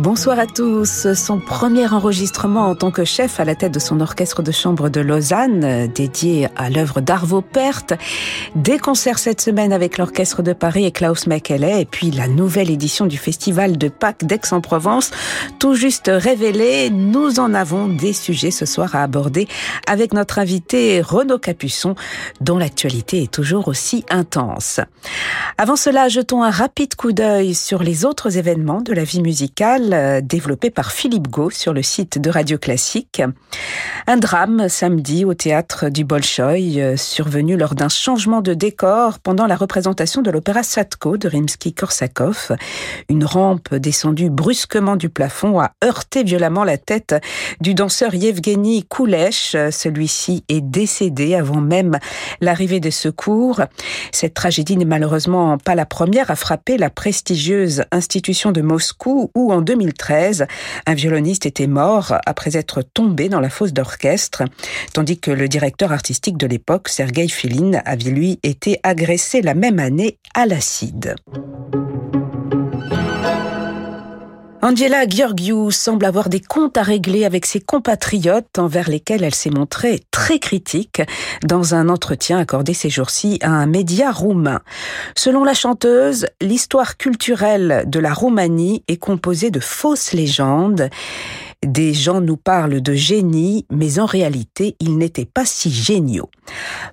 Bonsoir à tous. Son premier enregistrement en tant que chef à la tête de son orchestre de chambre de Lausanne, dédié à l'œuvre d'Arvo Pärt. Des concerts cette semaine avec l'orchestre de Paris et Klaus Mekele, et puis la nouvelle édition du festival de Pâques d'Aix-en-Provence, tout juste révélée. Nous en avons des sujets ce soir à aborder avec notre invité Renaud Capuçon, dont l'actualité est toujours aussi intense. Avant cela, jetons un rapide coup d'œil sur les autres événements de la vie musicale euh, développé par Philippe Gau sur le site de Radio Classique. Un drame samedi au théâtre du Bolchoï, euh, survenu lors d'un changement de décor pendant la représentation de l'opéra Satko de Rimsky-Korsakov. Une rampe descendue brusquement du plafond a heurté violemment la tête du danseur Yevgeny Koulech. Celui-ci est décédé avant même l'arrivée des secours. Cette tragédie n'est malheureusement pas la première à frapper la prestigieuse institution de Moscou où en 2013, un violoniste était mort après être tombé dans la fosse d'orchestre, tandis que le directeur artistique de l'époque, Sergei Filin, avait lui été agressé la même année à l'acide. Angela Georgiou semble avoir des comptes à régler avec ses compatriotes envers lesquels elle s'est montrée très critique dans un entretien accordé ces jours-ci à un média roumain. Selon la chanteuse, l'histoire culturelle de la Roumanie est composée de fausses légendes des gens nous parlent de génie, mais en réalité, ils n'étaient pas si géniaux.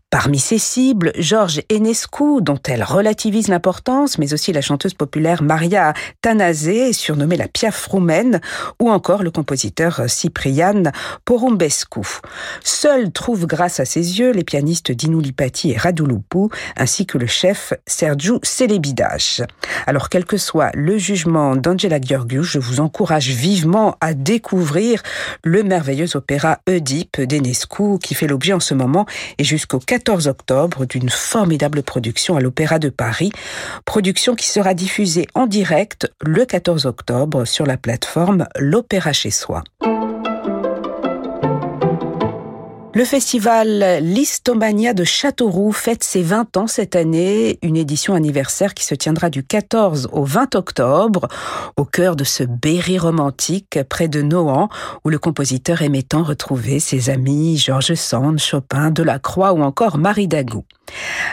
Parmi ses cibles, Georges Enescu, dont elle relativise l'importance, mais aussi la chanteuse populaire Maria Tanazé, surnommée la Piaf roumaine, ou encore le compositeur Cyprian Porumbescu. Seuls trouvent grâce à ses yeux les pianistes Dinu Lipati et Radu Lupu, ainsi que le chef Sergiu Celebidache. Alors, quel que soit le jugement d'Angela Gheorghiu, je vous encourage vivement à découvrir ouvrir le merveilleux opéra Oedipe d'Enescu qui fait l'objet en ce moment et jusqu'au 14 octobre d'une formidable production à l'Opéra de Paris, production qui sera diffusée en direct le 14 octobre sur la plateforme L'Opéra chez soi. Le festival Listomania de Châteauroux fête ses 20 ans cette année, une édition anniversaire qui se tiendra du 14 au 20 octobre, au cœur de ce Berry romantique près de Nohant, où le compositeur aimait tant retrouver ses amis Georges Sand, Chopin, Delacroix ou encore Marie Dagou.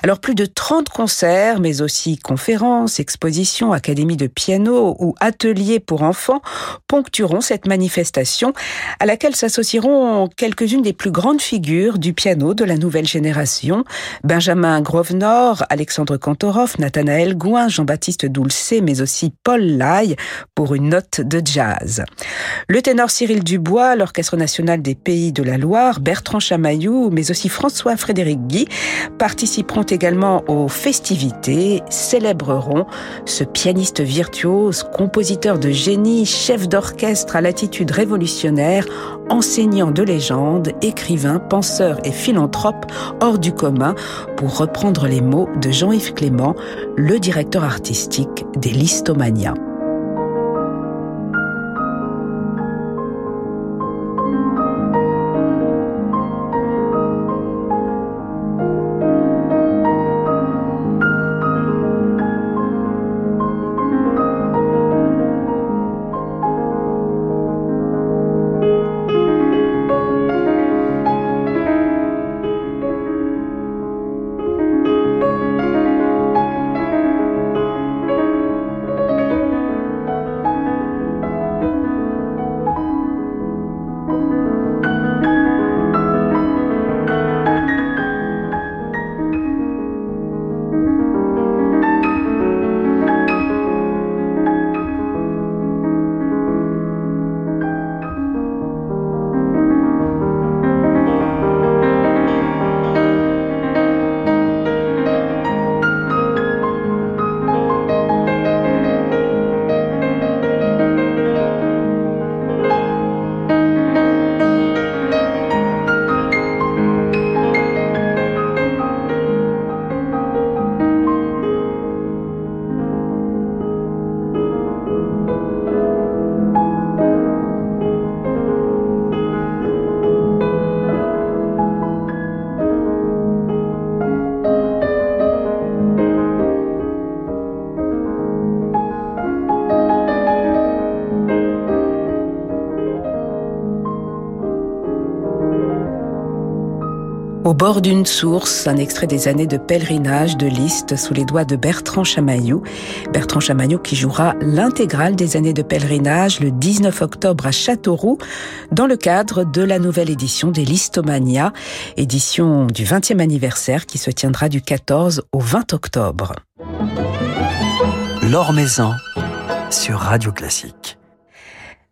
Alors plus de 30 concerts, mais aussi conférences, expositions, académies de piano ou ateliers pour enfants ponctueront cette manifestation à laquelle s'associeront quelques-unes des plus grandes figures du piano de la nouvelle génération, Benjamin Grosvenor, Alexandre Kantorov, Nathanaël Gouin, Jean-Baptiste Doulcé, mais aussi Paul Lai pour une note de jazz. Le ténor Cyril Dubois, l'Orchestre national des Pays de la Loire, Bertrand Chamaillou, mais aussi François-Frédéric Guy, participeront également aux festivités, célébreront ce pianiste virtuose, compositeur de génie, chef d'orchestre à l'attitude révolutionnaire, enseignant de légende, écrivain, penseur et philanthrope hors du commun, pour reprendre les mots de Jean-Yves Clément, le directeur artistique des Listomania. Bord d'une source, un extrait des années de pèlerinage de Liszt sous les doigts de Bertrand Chamaillou. Bertrand Chamaillou qui jouera l'intégrale des années de pèlerinage le 19 octobre à Châteauroux dans le cadre de la nouvelle édition des Listomania, édition du 20e anniversaire qui se tiendra du 14 au 20 octobre. L'Or Maison sur Radio Classique.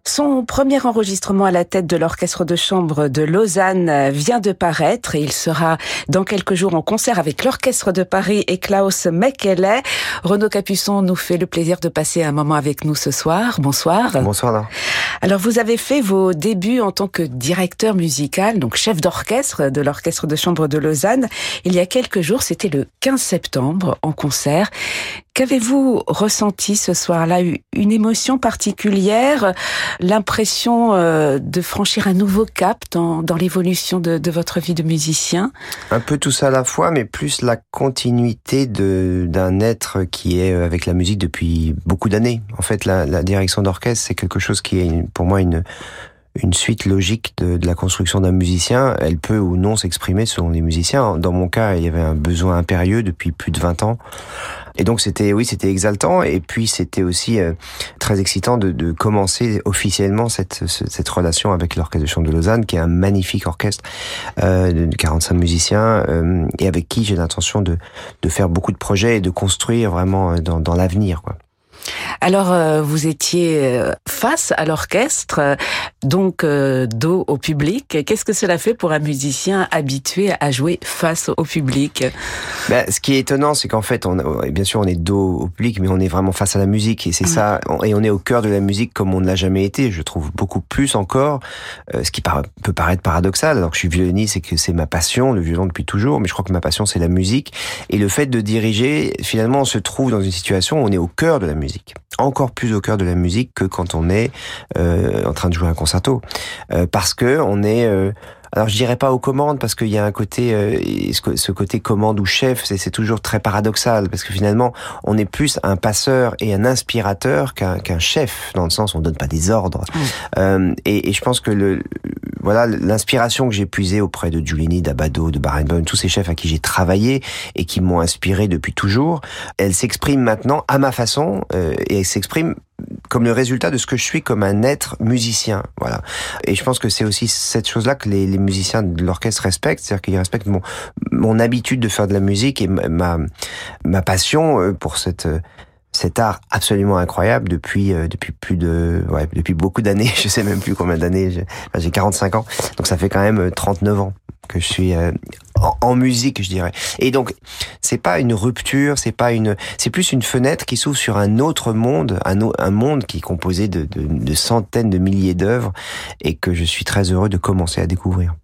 Son premier enregistrement à la tête de l'orchestre de chambre de Lausanne vient de paraître et il sera dans quelques jours en concert avec l'orchestre de Paris et Klaus Mekele. Renaud Capuçon nous fait le plaisir de passer un moment avec nous ce soir. Bonsoir. Bonsoir. Alors vous avez fait vos débuts en tant que directeur musical, donc chef d'orchestre de l'orchestre de chambre de Lausanne. Il y a quelques jours, c'était le 15 septembre en concert. Qu'avez-vous ressenti ce soir-là? Une émotion particulière? L'impression euh, de franchir un nouveau cap dans, l'évolution de, votre vie de musicien? Un peu tout ça à la fois, mais plus la continuité d'un être qui est avec la musique depuis beaucoup d'années. En fait, la, direction d'orchestre, c'est quelque chose qui est pour moi une suite logique de la construction d'un musicien. Elle peut ou non s'exprimer selon les musiciens. Dans mon cas, il y avait un besoin impérieux depuis plus de 20 ans. Et donc c'était oui c'était exaltant et puis c'était aussi euh, très excitant de, de, commencer officiellement cette, cette relation avec l'orchestre de chambre de Lausanne qui est un magnifique orchestre euh, de 45 musiciens euh, et avec qui j'ai l'intention de, de faire beaucoup de projets et de construire vraiment euh, dans, dans l'avenir quoi. Alors, euh, vous étiez euh, face à l'orchestre, donc euh, dos au public. Qu'est-ce que cela fait pour un musicien habitué à jouer face au public? Ben, Ce qui est étonnant, c'est qu'en fait, on, bien sûr, on est dos au public, mais on est vraiment face à la musique. Et c'est mm. ça, et on est au cœur de la musique comme on ne l'a jamais été, je trouve beaucoup plus encore, ce qui peut paraître paradoxal, alors que je suis violoniste et que c'est ma passion, le violon depuis toujours, mais je crois que ma passion, c'est la musique. Et le fait de diriger, finalement, on se trouve dans une situation où on est au cœur de la musique encore plus au cœur de la musique que quand on est euh, en train de jouer un concerto, euh, parce que on est euh, alors je dirais pas aux commandes parce qu'il y a un côté, euh, ce côté commande ou chef, c'est toujours très paradoxal parce que finalement on est plus un passeur et un inspirateur qu'un chef dans le sens où on donne pas des ordres. Mmh. Euh, et, et, je pense que le voilà l'inspiration que j'ai puisée auprès de Giulini, d'Abado, de Barenboim, tous ces chefs à qui j'ai travaillé et qui m'ont inspiré depuis toujours, elle s'exprime maintenant à ma façon euh, et elle s'exprime comme le résultat de ce que je suis comme un être musicien. Voilà. Et je pense que c'est aussi cette chose-là que les, les, musiciens de l'orchestre respectent, c'est-à-dire qu'ils respectent mon, mon habitude de faire de la musique et ma, ma passion euh, pour cette cet art absolument incroyable depuis euh, depuis plus de ouais depuis beaucoup d'années je sais même plus combien d'années j'ai enfin, 45 ans donc ça fait quand même 39 ans que je suis euh, en, musique, je dirais. Et donc, c'est pas une rupture, c'est pas une, c'est plus une fenêtre qui s'ouvre sur un autre monde, un, un monde qui est composé de, de, de centaines de milliers d'œuvres et que je suis très heureux de commencer à découvrir.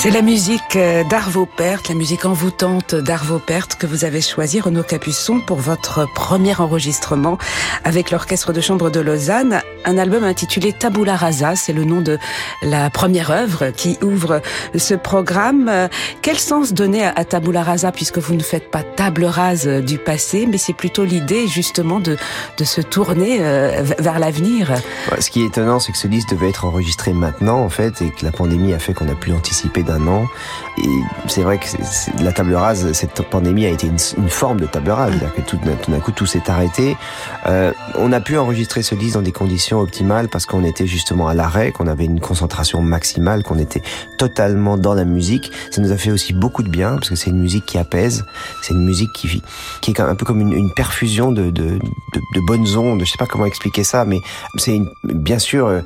C'est la musique euh, d'Arvo Pärt, la musique envoûtante d'Arvo Pärt que vous avez choisi, Renaud Capuçon, pour votre premier enregistrement avec l'Orchestre de Chambre de Lausanne. Un album intitulé Tabula Rasa, c'est le nom de la première œuvre qui ouvre ce programme. Quel sens donner à Tabula Rasa puisque vous ne faites pas table rase du passé, mais c'est plutôt l'idée justement de, de se tourner euh, vers l'avenir? Ce qui est étonnant, c'est que ce disque devait être enregistré maintenant en fait et que la pandémie a fait qu'on a pu anticiper d'un an. Et c'est vrai que la table rase, cette pandémie a été une, forme de table rase, c'est-à-dire que tout, d'un coup tout s'est arrêté. Euh, on a pu enregistrer ce disque dans des conditions optimales parce qu'on était justement à l'arrêt, qu'on avait une concentration maximale, qu'on était totalement dans la musique. Ça nous a fait aussi beaucoup de bien parce que c'est une musique qui apaise, c'est une musique qui, qui est un peu comme une, perfusion de, de, de, de, bonnes ondes. Je sais pas comment expliquer ça, mais c'est bien sûr euh,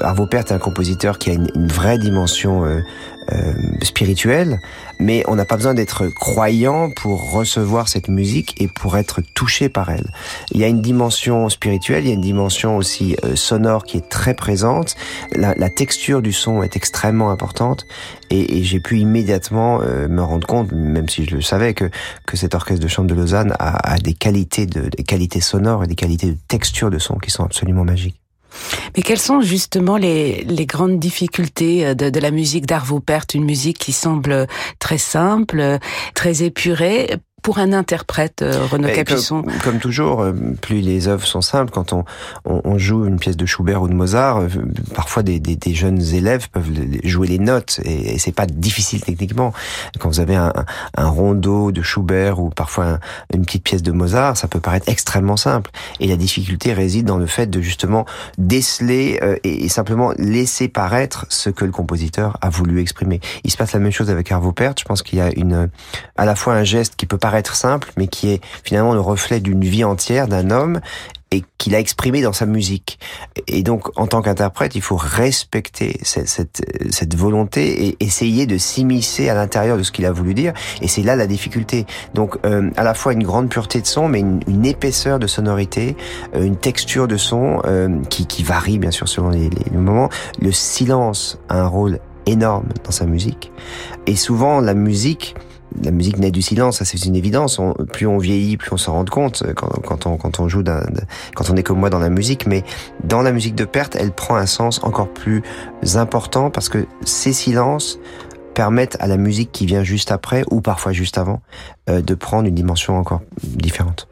Arvo Pärt est un compositeur qui a une, vraie dimension euh, euh, spirituelle, mais on n'a pas besoin d'être croyant pour recevoir cette musique et pour être touché par elle. Il y a une dimension spirituelle, il y a une dimension aussi euh, sonore qui est très présente. La, la, texture du son est extrêmement importante et, et j'ai pu immédiatement euh, me rendre compte, même si je le savais, que, que cet orchestre de chambre de Lausanne a, a des qualités de des qualités sonores et des qualités de texture de son qui sont absolument magiques. Mais quelles sont justement les, grandes difficultés euh, de, de la musique d'Arvo Pärt, une musique qui semble très simple, très épurée pour un interprète, euh, Renaud Capuçon comme, toujours, euh, plus les œuvres sont simples. Quand on, on, joue une pièce de Schubert ou de Mozart, euh, parfois des, des, des jeunes élèves peuvent jouer les notes et, et c'est pas difficile techniquement. Quand vous avez un, un rondeau de Schubert ou parfois une petite pièce de Mozart, ça peut paraître extrêmement simple. Et la difficulté réside dans le fait de justement déceler et, et, simplement laisser paraître ce que le compositeur a voulu exprimer. Il se passe la même chose avec Arvo Pärt. Je pense qu'il y a une, à la fois un geste qui peut paraître simple, mais qui est finalement le reflet d'une vie entière d'un homme et qu'il a exprimé dans sa musique. Et donc, en tant qu'interprète, il faut respecter cette, cette, cette, volonté et essayer de s'immiscer à l'intérieur de ce qu'il a voulu dire. Et c'est là la difficulté. Donc, euh, à la fois une grande pureté de son, mais une, une épaisseur de sonorité, euh, une texture de son euh, qui, qui, varie bien sûr selon les, les, moments. Le silence a un rôle énorme dans sa musique. Et souvent, la musique la musique naît du silence, ça c'est une évidence. plus on vieillit, plus on s'en rend compte euh, quand, on, joue, quand on est comme moi dans la musique. Mais dans la musique de perte, elle prend un sens encore plus important parce que ces silences permettent à la musique qui vient juste après ou parfois juste avant euh, de prendre une dimension encore différente.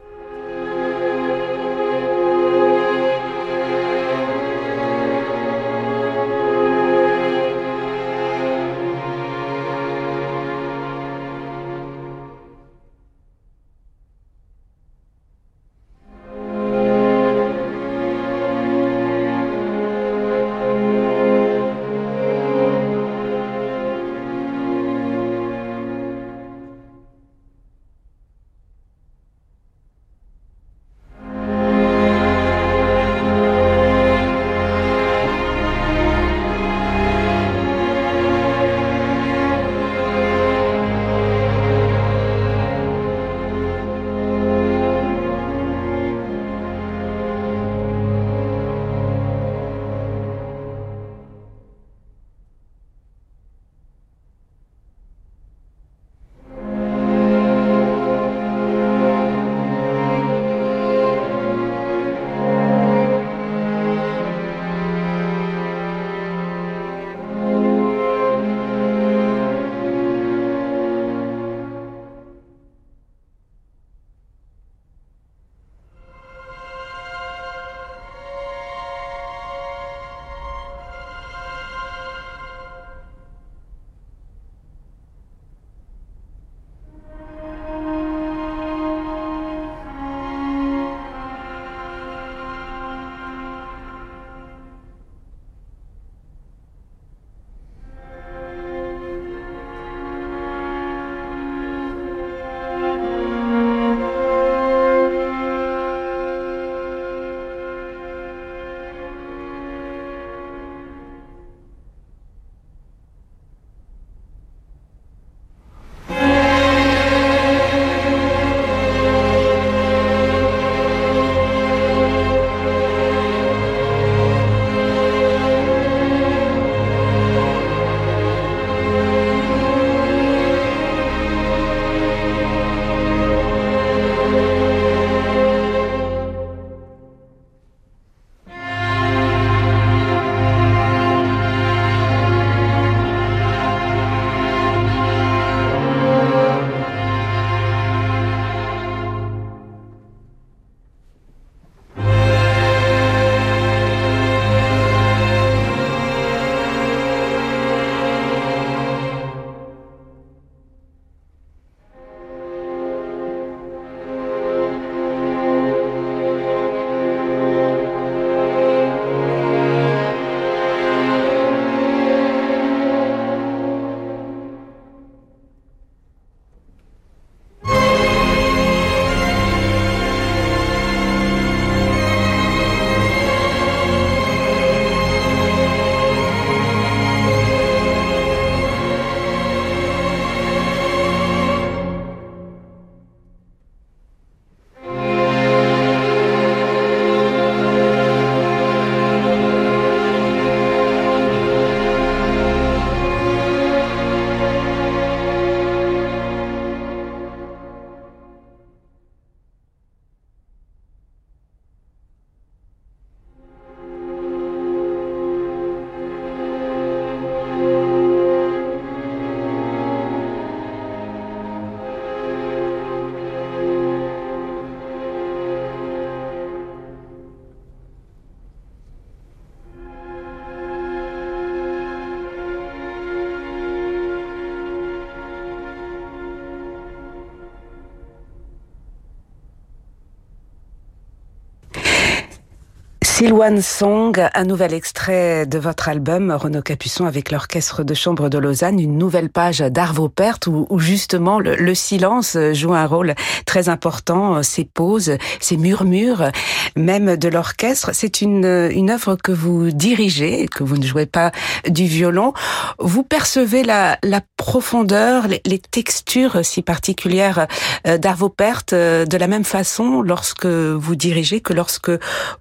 Silwan Song, un nouvel extrait de votre album Renaud Capuçon avec l'orchestre de chambre de Lausanne, une nouvelle page d'Arvo Pärt où, où, justement le, le, silence joue un rôle très important, ces pauses, ces murmures, même de l'orchestre. C'est une, une œuvre que vous dirigez, que vous ne jouez pas du violon. Vous percevez la, la profondeur, les, les, textures si particulières euh, d'Arvo Pärt euh, de la même façon lorsque vous dirigez que lorsque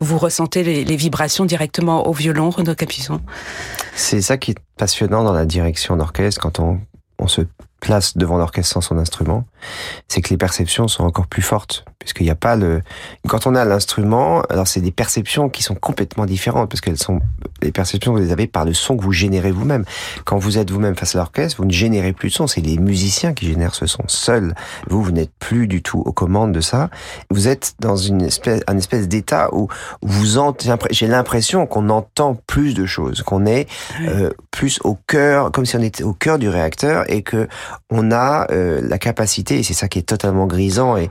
vous ressentez les, vibrations directement au violon, Renaud Capuçon? C'est ça qui est passionnant dans la direction d'orchestre quand on, on se place devant l'orchestre sans son instrument, c'est que les perceptions sont encore plus fortes, puisqu'il n'y a pas le. Quand on a l'instrument, alors c'est des perceptions qui sont complètement différentes, parce qu'elles sont les perceptions vous les avez par le son que vous générez vous-même. Quand vous êtes vous-même face à l'orchestre, vous ne générez plus de son, c'est les musiciens qui génèrent ce son seuls. Vous, vous n'êtes plus du tout aux commandes de ça. Vous êtes dans une espèce, un espèce d'état où vous j'ai l'impression qu'on entend plus de choses, qu'on est euh, plus au cœur, comme si on était au cœur du réacteur et que on a euh, la capacité, et c'est ça qui est totalement grisant et,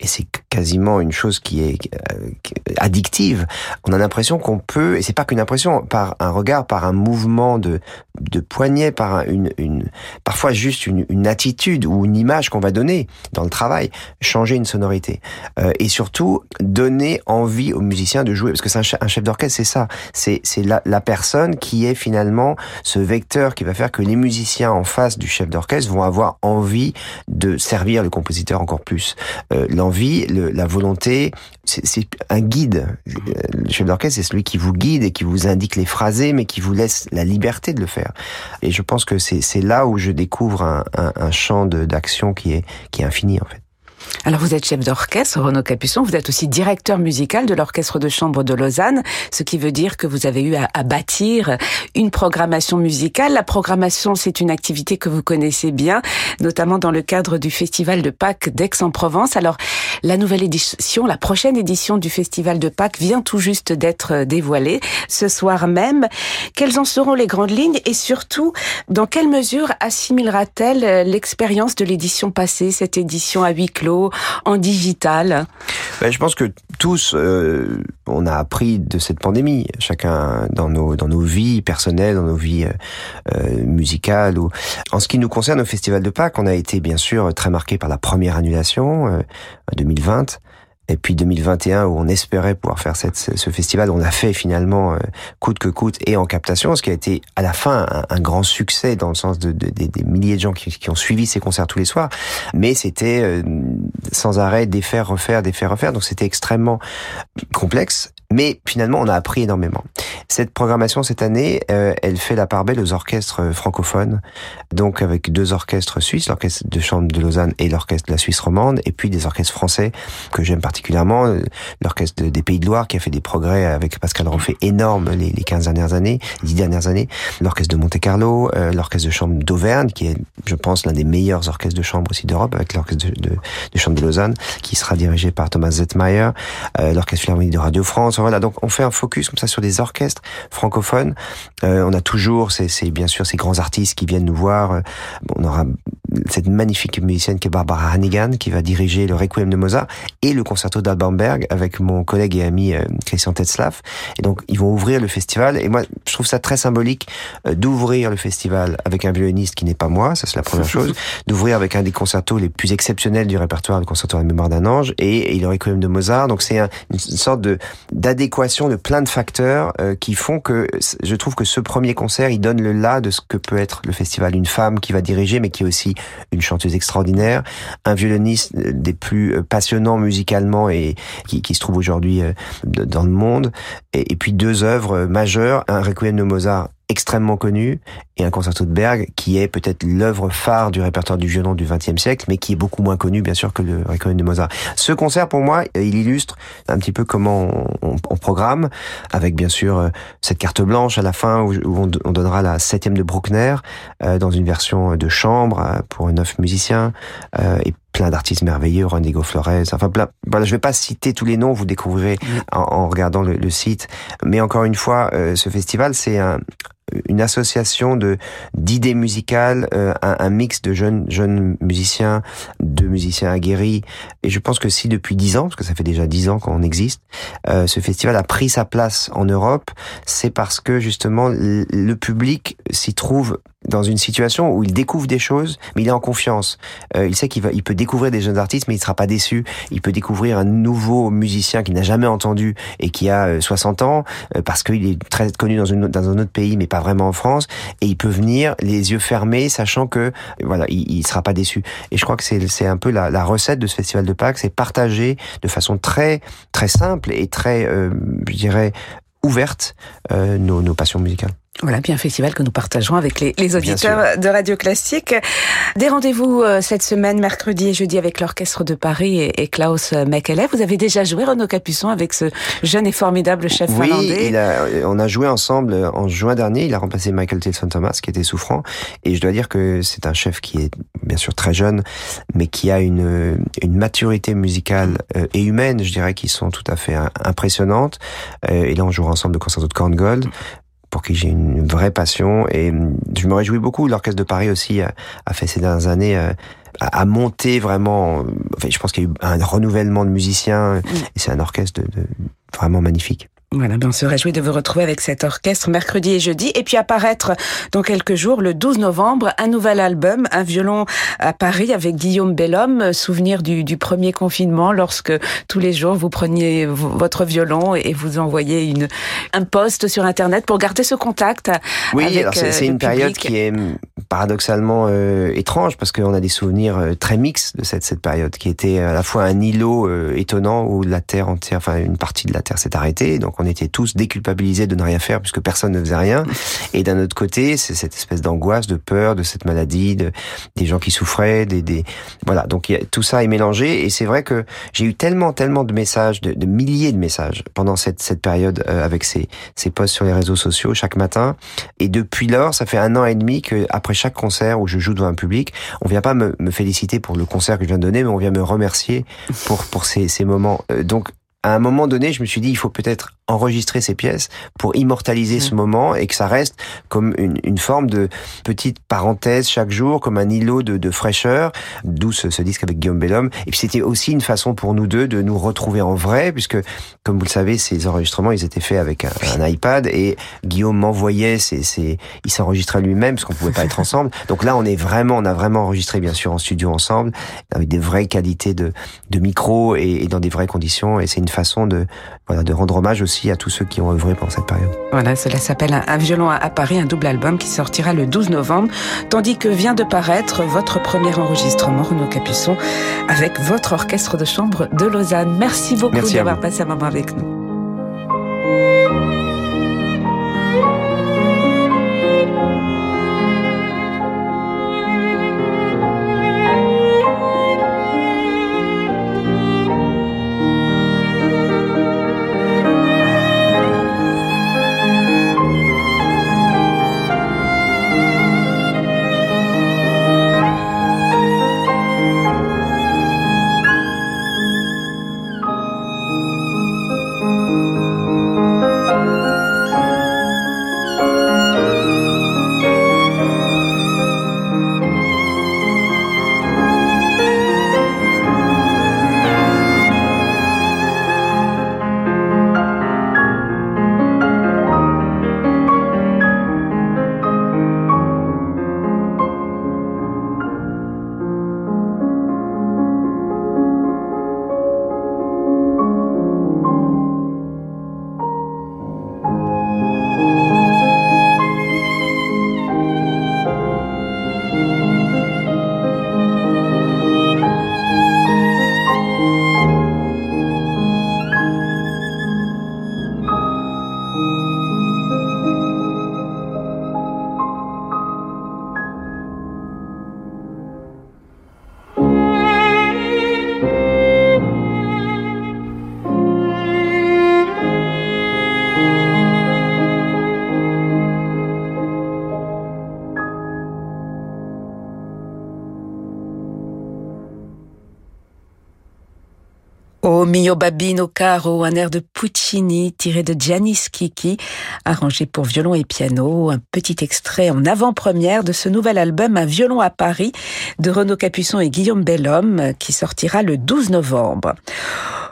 et c'est quasiment une chose qui est euh, addictive. On a l'impression qu'on peut, et c'est pas qu'une impression, par un regard, par un mouvement de, de poignet, par une, une parfois juste une, attitude ou une image qu'on va donner dans le travail, changer une sonorité. Euh, et surtout, donner envie aux musiciens de jouer. Parce que c'est un, chef d'orchestre, c'est ça. C'est, c'est la, la personne qui est finalement ce vecteur qui va faire que les musiciens en face du chef d'orchestre vont avoir envie de servir le compositeur encore plus. Euh, l'envie, le, la volonté, c'est un guide. Le chef d'orchestre, c'est celui qui vous guide et qui vous indique les phrasés, mais qui vous laisse la liberté de le faire. Et je pense que c'est là où je découvre un, un, un champ d'action qui est, qui est infini, en fait. Alors vous êtes chef d'orchestre, Renaud Capuçon, vous êtes aussi directeur musical de l'Orchestre de Chambre de Lausanne, ce qui veut dire que vous avez eu à, à bâtir une programmation musicale. La programmation, c'est une activité que vous connaissez bien, notamment dans le cadre du Festival de Pâques d'Aix-en-Provence. Alors la nouvelle édition, la prochaine édition du Festival de Pâques vient tout juste d'être dévoilée ce soir même. Quelles en seront les grandes lignes et surtout, dans quelle mesure assimilera-t-elle l'expérience de l'édition passée, cette édition à huis clos en digital ben, Je pense que tous, euh, on a appris de cette pandémie, chacun dans nos, dans nos vies personnelles, dans nos vies euh, musicales. Ou... En ce qui nous concerne au Festival de Pâques, on a été bien sûr très marqué par la première annulation, euh, 2020. Et puis 2021, où on espérait pouvoir faire cette, ce festival, on a fait finalement euh, coûte que coûte et en captation, ce qui a été à la fin un, grand succès dans le sens de, de, de, des milliers de gens qui, qui, ont suivi ces concerts tous les soirs. Mais c'était euh, sans arrêt défaire, refaire, défaire, refaire. Donc c'était extrêmement complexe. Mais finalement, on a appris énormément. Cette programmation cette année, euh, elle fait la part belle aux orchestres francophones, donc avec deux orchestres suisses, l'orchestre de chambre de Lausanne et l'orchestre de la Suisse romande, et puis des orchestres français que j'aime particulièrement, l'orchestre des Pays de Loire qui a fait des progrès avec Pascal Roffet énormes les, les 15 dernières années, 10 dernières années, l'orchestre de Monte Carlo, euh, l'orchestre de chambre d'Auvergne qui est, je pense, l'un des meilleurs orchestres de chambre aussi d'Europe, avec l'orchestre de, chambre de Lausanne qui sera dirigé par Thomas Zettmeyer, euh, l'orchestre philharmonique de Radio France. Voilà, donc on fait un focus comme ça sur des orchestres francophones. Euh, on a toujours, c'est bien sûr ces grands artistes qui viennent nous voir. On aura cette magnifique musicienne qui est Barbara Hannigan qui va diriger le Requiem de Mozart et le concerto d'Alban Berg avec mon collègue et ami euh, Christian Tetzlaff. Et donc ils vont ouvrir le festival et moi je trouve ça très symbolique euh, d'ouvrir le festival avec un violoniste qui n'est pas moi, ça c'est la première chose, d'ouvrir avec un des concertos les plus exceptionnels du répertoire, le concerto à la mémoire d'un ange et, et, le Requiem de Mozart. Donc c'est un, une sorte de d'adéquation de plein de facteurs euh, qui font que je trouve que ce premier concert il donne le là de ce que peut être le festival, une femme qui va diriger mais qui est aussi une chanteuse extraordinaire, un violoniste des plus passionnants musicalement et qui, se trouve aujourd'hui dans le monde, et, et, puis deux œuvres majeures, un Requiem de Mozart extrêmement connu et un concerto de Berg qui est peut-être l'œuvre phare du répertoire du violon du XXe siècle, mais qui est beaucoup moins connu bien sûr que le Requiem de Mozart. Ce concert pour moi, il illustre un petit peu comment on, on, programme, avec bien sûr cette carte blanche à la fin où, on, on, donnera la septième de Bruckner euh, dans une version de chambre euh, pour neuf musiciens euh, et plein d'artistes merveilleux, Rodrigo Flores, enfin plein, voilà, je vais pas citer tous les noms, vous découvrirez en, en regardant le, le, site, mais encore une fois, euh, ce festival, c'est un, une association de d'idées musicales, un, un, mix de jeunes jeunes musiciens, de musiciens aguerris. Et je pense que si depuis dix ans, parce que ça fait déjà dix ans qu'on existe, ce festival a pris sa place en Europe, c'est parce que justement le public s'y trouve dans une situation où il découvre des choses, mais il est en confiance. Euh, il sait qu'il va, il peut découvrir des jeunes artistes, mais il sera pas déçu. Il peut découvrir un nouveau musicien qu'il n'a jamais entendu et qui a 60 euh, ans, euh, parce qu'il est très connu dans, une, dans un autre pays, mais pas vraiment en France. Et il peut venir les yeux fermés, sachant que voilà, il, il sera pas déçu. Et je crois que c'est, un peu la, recette de ce festival de Pâques, c'est partager de façon très très simple et très, je dirais, ouverte nos, nos passions musicales. Voilà, bien un festival que nous partageons avec les, les auditeurs de Radio Classique. Des rendez-vous euh, cette semaine, mercredi et jeudi, avec l'Orchestre de Paris et, Klaus Mekele. Vous avez déjà joué, Renaud Capuçon, avec ce jeune et formidable chef oui, finlandais. Oui, on a joué ensemble en juin dernier. Il a remplacé Michael Tilson Thomas, qui était souffrant. Et je dois dire que c'est un chef qui est bien sûr très jeune, mais qui a une, une maturité musicale euh, et humaine, je dirais, qui sont tout à fait impressionnantes. Euh, et là, on jouera ensemble de concerto de Korngold pour qui j'ai une vraie passion et je me réjouis beaucoup. L'orchestre de Paris aussi a, fait ces dernières années euh, à, monter vraiment. Enfin, je pense qu'il y a eu un renouvellement de musiciens mm. et c'est un orchestre de, vraiment magnifique. Voilà, bien on se réjouit de vous retrouver avec cet orchestre mercredi et jeudi. Et puis apparaître dans quelques jours, le 12 novembre, un nouvel album, un violon à Paris avec Guillaume Bellhomme, souvenir du, du premier confinement lorsque tous les jours vous preniez votre violon et vous envoyiez une, un post sur Internet pour garder ce contact. Oui, alors c'est euh, une période qui est paradoxalement euh, étrange parce qu'on a des souvenirs euh, très mixtes de cette, cette période qui était à la fois un îlot étonnant où la Terre entière, enfin une partie de la Terre s'est arrêtée. Donc on était tous déculpabilisés de ne rien faire puisque personne ne faisait rien. Et d'un autre côté, c'est cette espèce d'angoisse, de peur de cette maladie, de, des gens qui souffraient, des, des voilà. Donc tout ça est mélangé et c'est vrai que j'ai eu tellement, tellement de messages, de, de, milliers de messages pendant cette, cette période euh, avec ces, ces posts sur les réseaux sociaux chaque matin. Et depuis lors, ça fait un an et demi que après chaque concert où je joue devant un public, on vient pas me, me féliciter pour le concert que je viens de donner, mais on vient me remercier pour pour ces, ces moments. Euh, donc à un moment donné, je me suis dit, il faut peut-être enregistrer ces pièces pour immortaliser ce moment et que ça reste comme une, une, forme de petite parenthèse chaque jour, comme un îlot de, de fraîcheur, d'où ce, ce, disque avec Guillaume Bellhomme. Et puis c'était aussi une façon pour nous deux de nous retrouver en vrai, puisque, comme vous le savez, ces enregistrements, ils étaient faits avec un, un iPad et Guillaume m'envoyait ses, ses, il s'enregistrait lui-même parce qu'on pouvait pas être ensemble. Donc là, on est vraiment, on a vraiment enregistré, bien sûr, en studio ensemble, avec des vraies qualités de, de micro et, et dans des vraies conditions. Et c'est une façon de, voilà, de rendre hommage aussi à tous ceux qui ont œuvré pendant cette période. Voilà, cela s'appelle un, violon à Paris, un double album qui sortira le 12 novembre, tandis que vient de paraître votre premier enregistrement, Renaud Capuçon, avec votre orchestre de chambre de Lausanne. Merci beaucoup d'avoir passé un moment avec nous. Mio babino caro, un air de Puccini tiré de Gianni Schicchi, arrangé pour violon et piano, un petit extrait en avant-première de ce nouvel album Un violon à Paris de Renaud Capuçon et Guillaume Bellhomme qui sortira le 12 novembre.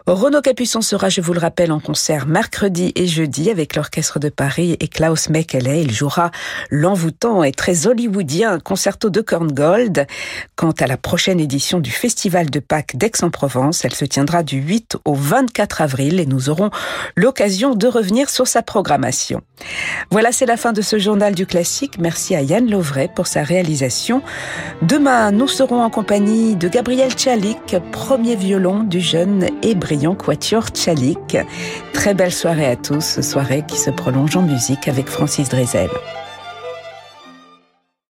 Renaud Capuçon sera, je vous le rappelle, en concert mercredi et jeudi avec l'Orchestre de Paris et Klaus Mekele. Il jouera l'envoûtant et très hollywoodien concerto de Korngold. Quant à la prochaine édition du Festival de Pâques d'Aix-en-Provence, elle se tiendra du 8 au 24 avril et nous aurons l'occasion de revenir sur sa programmation. Voilà, c'est la fin de ce journal du classique. Merci à Yann Lovray pour sa réalisation. Demain, nous serons en compagnie de Gabriel Tchalik, premier violon du jeune et Quatuor Tchalik. Très belle soirée à tous, soirée qui se prolonge en musique avec Francis Drezel.